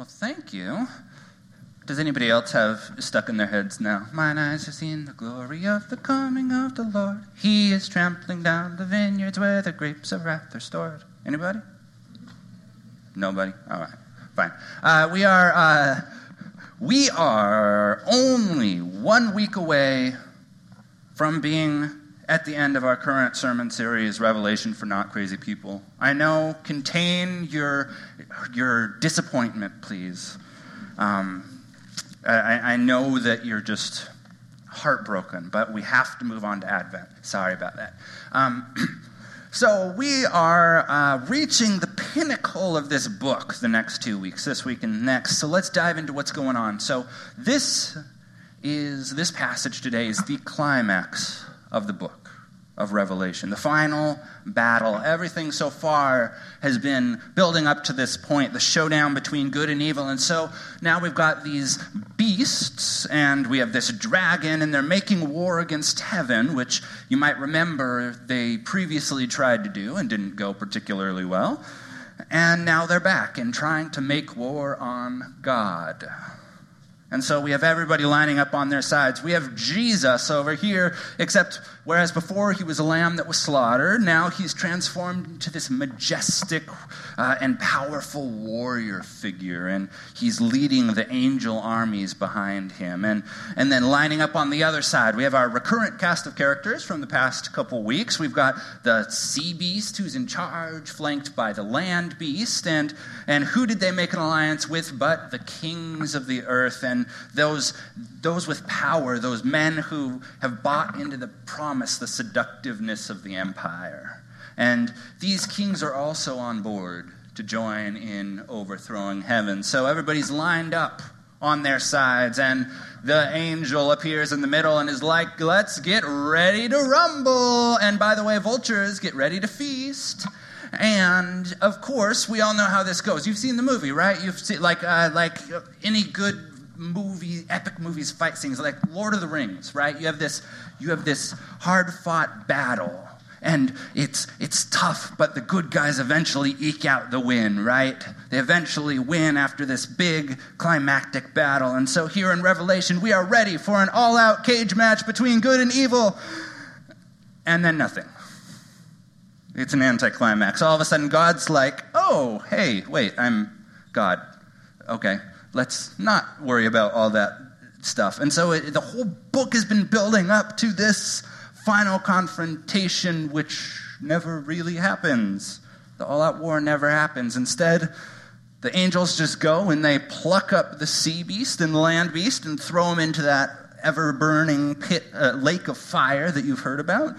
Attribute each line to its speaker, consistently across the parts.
Speaker 1: Well, thank you. Does anybody else have stuck in their heads now? Mine eyes have seen the glory of the coming of the Lord. He is trampling down the vineyards where the grapes of wrath are stored. Anybody? Nobody? All right, fine. Uh, we are uh, we are only one week away from being at the end of our current sermon series, Revelation for Not Crazy People. I know, contain your, your disappointment, please. Um, I, I know that you're just heartbroken, but we have to move on to Advent. Sorry about that. Um, so, we are uh, reaching the pinnacle of this book the next two weeks, this week and next. So, let's dive into what's going on. So, this is this passage today is the climax of the book of Revelation, the final battle. Everything so far has been building up to this point, the showdown between good and evil. And so now we've got these beasts, and we have this dragon, and they're making war against heaven, which you might remember they previously tried to do and didn't go particularly well. And now they're back and trying to make war on God. And so we have everybody lining up on their sides. We have Jesus over here, except whereas before he was a lamb that was slaughtered, now he's transformed into this majestic uh, and powerful warrior figure. And he's leading the angel armies behind him. And, and then lining up on the other side, we have our recurrent cast of characters from the past couple weeks. We've got the sea beast who's in charge, flanked by the land beast. And, and who did they make an alliance with but the kings of the earth? And those, those with power, those men who have bought into the promise, the seductiveness of the empire. And these kings are also on board to join in overthrowing heaven. So everybody's lined up on their sides, and the angel appears in the middle and is like, Let's get ready to rumble. And by the way, vultures, get ready to feast. And of course, we all know how this goes. You've seen the movie, right? You've seen like uh, like any good movie, epic movies, fight scenes, like Lord of the Rings, right? You have this, you have this hard fought battle. And it's, it's tough, but the good guys eventually eke out the win, right? They eventually win after this big climactic battle. And so here in Revelation, we are ready for an all out cage match between good and evil. And then nothing. It's an anticlimax. All of a sudden, God's like, oh, hey, wait, I'm God. Okay let's not worry about all that stuff. And so it, the whole book has been building up to this final confrontation, which never really happens. The all out war never happens. Instead, the angels just go and they pluck up the sea beast and the land beast and throw them into that ever burning pit, uh, lake of fire that you've heard about.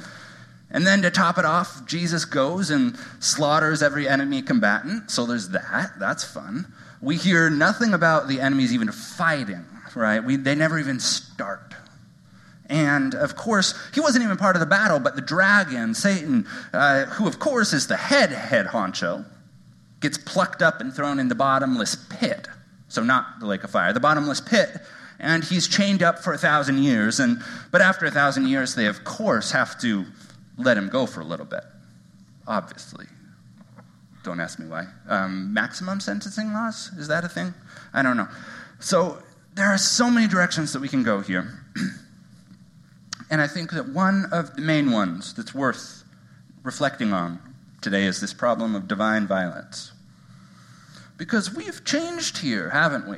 Speaker 1: And then to top it off, Jesus goes and slaughters every enemy combatant. So there's that. That's fun. We hear nothing about the enemies even fighting, right? We, they never even start. And of course, he wasn't even part of the battle, but the dragon, Satan, uh, who of course is the head head honcho, gets plucked up and thrown in the bottomless pit. So, not the lake of fire, the bottomless pit. And he's chained up for a thousand years. And, but after a thousand years, they of course have to let him go for a little bit, obviously. Don't ask me why. Um, maximum sentencing laws? Is that a thing? I don't know. So there are so many directions that we can go here. and I think that one of the main ones that's worth reflecting on today is this problem of divine violence. Because we've changed here, haven't we?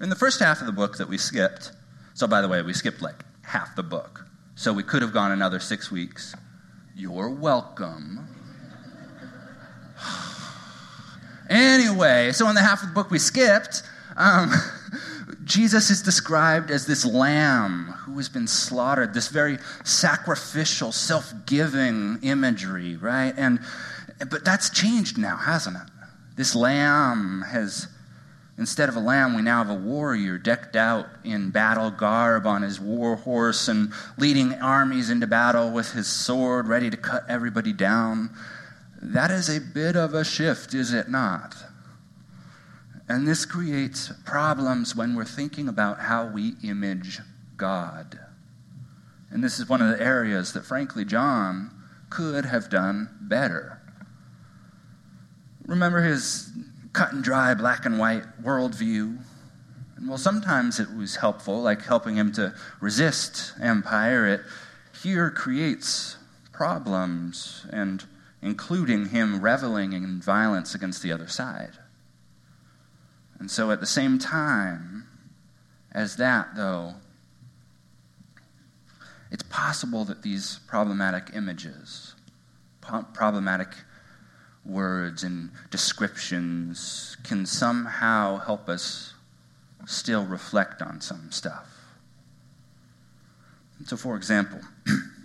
Speaker 1: In the first half of the book that we skipped, so by the way, we skipped like half the book. So we could have gone another six weeks. You're welcome. Anyway, so in the half of the book we skipped, um, Jesus is described as this lamb who has been slaughtered, this very sacrificial, self giving imagery, right? And, but that's changed now, hasn't it? This lamb has, instead of a lamb, we now have a warrior decked out in battle garb on his war horse and leading armies into battle with his sword, ready to cut everybody down. That is a bit of a shift, is it not? And this creates problems when we're thinking about how we image God. And this is one of the areas that, frankly, John could have done better. Remember his cut and dry, black and white worldview. And well, sometimes it was helpful, like helping him to resist empire. It here creates problems, and including him reveling in violence against the other side. And so, at the same time as that, though, it's possible that these problematic images, problematic words and descriptions can somehow help us still reflect on some stuff. So, for example,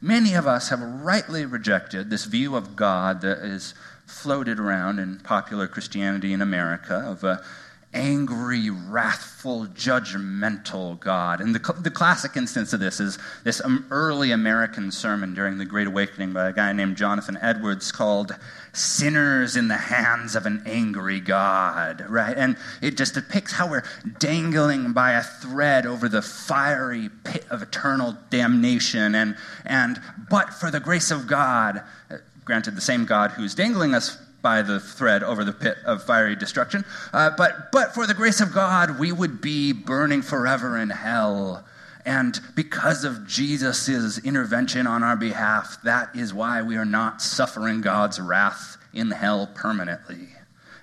Speaker 1: many of us have rightly rejected this view of God that is floated around in popular Christianity in America of a angry, wrathful, judgmental God. And the, the classic instance of this is this um, early American sermon during the Great Awakening by a guy named Jonathan Edwards called Sinners in the Hands of an Angry God, right? And it just depicts how we're dangling by a thread over the fiery pit of eternal damnation. And, and but for the grace of God, granted, the same God who's dangling us by the thread over the pit of fiery destruction. Uh, but, but for the grace of God, we would be burning forever in hell. And because of Jesus' intervention on our behalf, that is why we are not suffering God's wrath in hell permanently.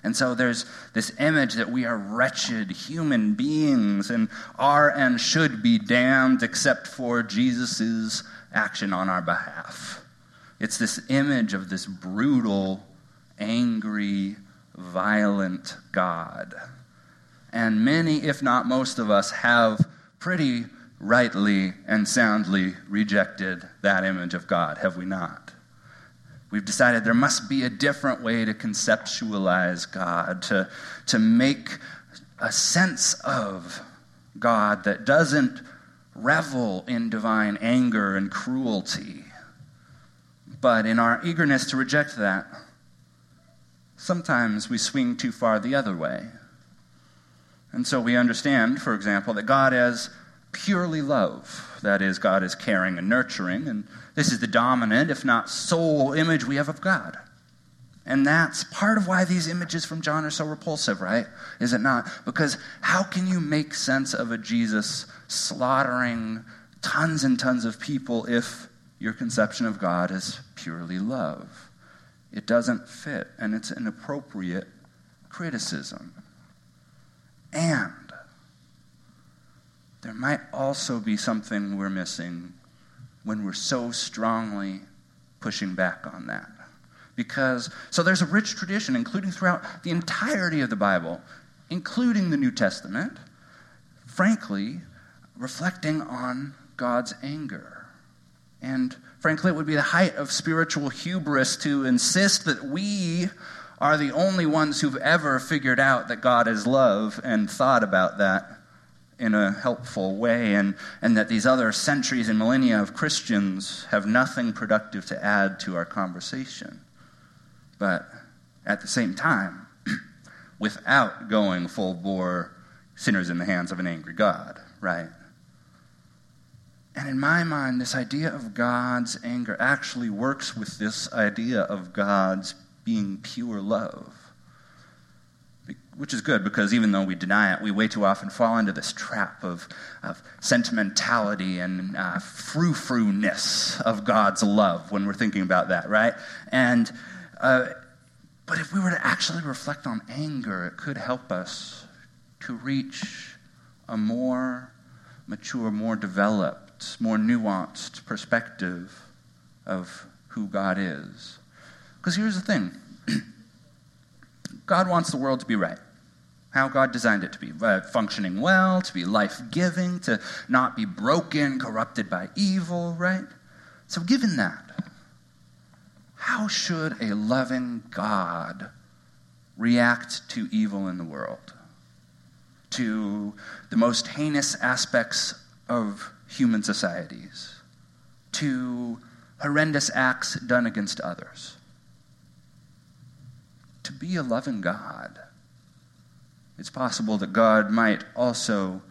Speaker 1: And so there's this image that we are wretched human beings and are and should be damned except for Jesus' action on our behalf. It's this image of this brutal angry, violent God. And many, if not most of us, have pretty rightly and soundly rejected that image of God, have we not? We've decided there must be a different way to conceptualize God, to, to make a sense of God that doesn't revel in divine anger and cruelty. But in our eagerness to reject that, sometimes we swing too far the other way. And so we understand, for example, that God is purely love. That is, God is caring and nurturing, and this is the dominant, if not sole, image we have of God. And that's part of why these images from John are so repulsive, right? Is it not? Because how can you make sense of a Jesus slaughtering tons and tons of people if your conception of God is purely love? It doesn't fit, and it's an appropriate criticism. And there might also be something we're missing when we're so strongly pushing back on that. Because, so there's a rich tradition, including throughout the entirety of the Bible, including the New Testament, frankly, reflecting on God's anger. And Frankly, it would be the height of spiritual hubris to insist that we are the only ones who've ever figured out that God is love and thought about that in a helpful way, and, and that these other centuries and millennia of Christians have nothing productive to add to our conversation. But at the same time, without going full bore sinners in the hands of an angry God, right? And in my mind, this idea of God's anger actually works with this idea of God's being pure love. Which is good because even though we deny it, we way too often fall into this trap of, of sentimentality and uh, frou frou ness of God's love when we're thinking about that, right? And, uh, but if we were to actually reflect on anger, it could help us to reach a more mature, more developed, more nuanced perspective of who God is. Because here's the thing God wants the world to be right. How God designed it to be uh, functioning well, to be life giving, to not be broken, corrupted by evil, right? So, given that, how should a loving God react to evil in the world? To the most heinous aspects of human societies, to horrendous acts done against others. To be a loving God, it's possible that God might also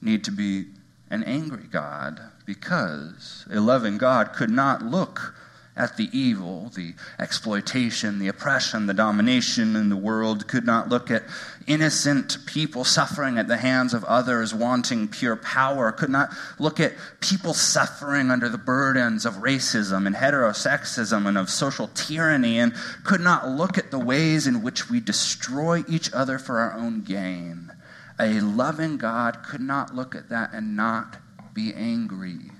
Speaker 1: need to be an angry God because a loving God could not look at the evil, the exploitation, the oppression, the domination in the world, could not look at innocent people suffering at the hands of others wanting pure power, could not look at people suffering under the burdens of racism and heterosexism and of social tyranny, and could not look at the ways in which we destroy each other for our own gain. A loving God could not look at that and not be angry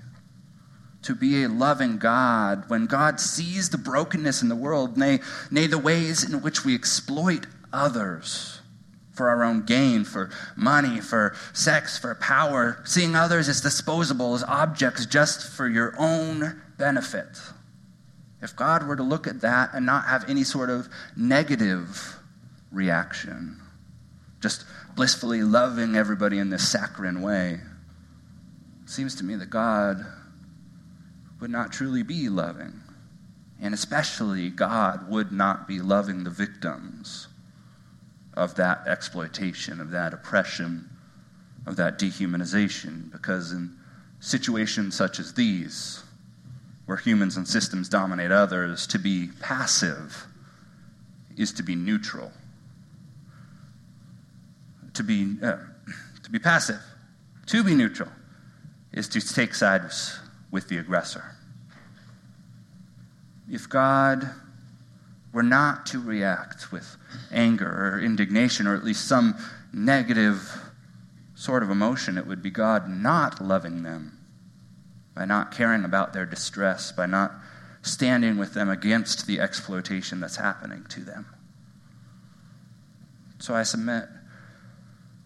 Speaker 1: to be a loving God, when God sees the brokenness in the world, nay, nay, the ways in which we exploit others for our own gain, for money, for sex, for power, seeing others as disposable, as objects just for your own benefit. If God were to look at that and not have any sort of negative reaction, just blissfully loving everybody in this saccharine way, it seems to me that God would not truly be loving. And especially, God would not be loving the victims of that exploitation, of that oppression, of that dehumanization, because in situations such as these, where humans and systems dominate others, to be passive is to be neutral. To be, uh, to be passive, to be neutral, is to take sides with the aggressor. If God were not to react with anger or indignation, or at least some negative sort of emotion, it would be God not loving them, by not caring about their distress, by not standing with them against the exploitation that's happening to them. So I submit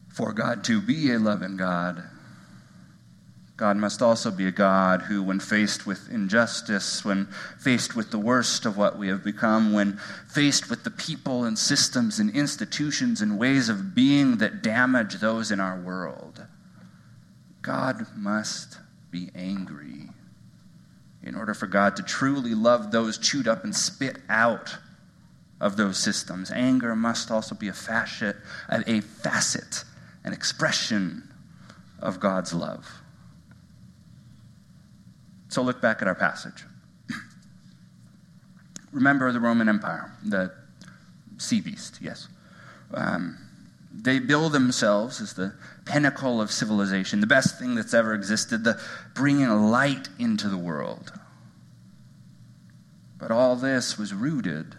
Speaker 1: for God to be a loving God God must also be a God who, when faced with injustice, when faced with the worst of what we have become, when faced with the people and systems and institutions and ways of being that damage those in our world, God must be angry in order for God to truly love those chewed up and spit out of those systems. Anger must also be a facet, a facet, an expression of God's love. So look back at our passage. Remember the Roman Empire, the sea beast, yes. Um, they bill themselves as the pinnacle of civilization, the best thing that's ever existed, the bringing light into the world. But all this was rooted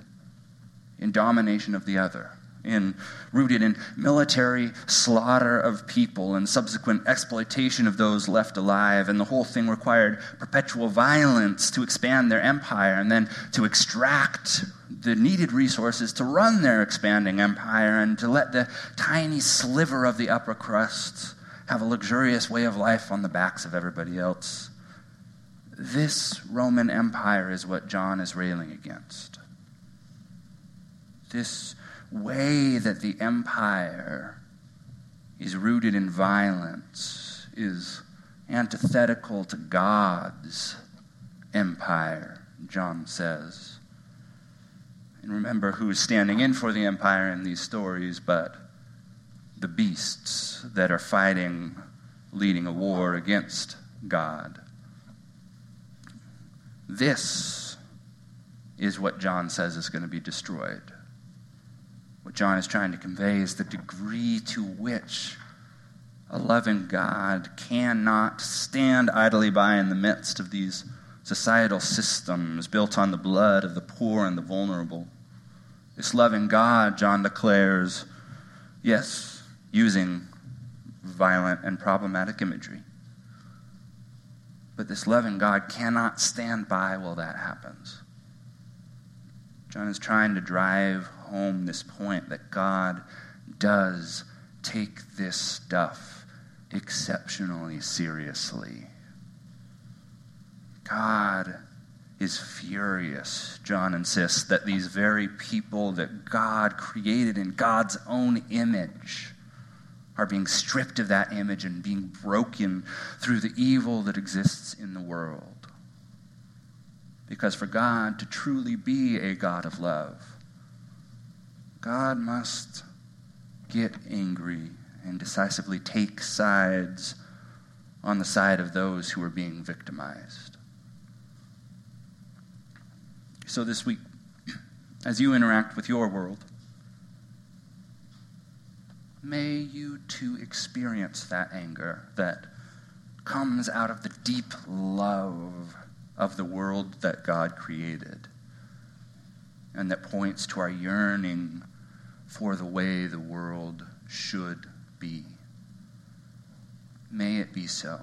Speaker 1: in domination of the other in, rooted in military slaughter of people and subsequent exploitation of those left alive. And the whole thing required perpetual violence to expand their empire and then to extract the needed resources to run their expanding empire and to let the tiny sliver of the upper crust have a luxurious way of life on the backs of everybody else. This Roman Empire is what John is railing against. This way that the empire is rooted in violence is antithetical to God's empire, John says. And remember who is standing in for the empire in these stories, but the beasts that are fighting, leading a war against God. This is what John says is going to be destroyed. What John is trying to convey is the degree to which a loving God cannot stand idly by in the midst of these societal systems built on the blood of the poor and the vulnerable. This loving God, John declares, yes, using violent and problematic imagery. But this loving God cannot stand by while that happens. John is trying to drive home this point that God does take this stuff exceptionally seriously. God is furious, John insists, that these very people that God created in God's own image are being stripped of that image and being broken through the evil that exists in the world. Because for God to truly be a God of love, God must get angry and decisively take sides on the side of those who are being victimized. So this week, as you interact with your world, may you too experience that anger that comes out of the deep love of the world that God created and that points to our yearning for the way the world should be. May it be so.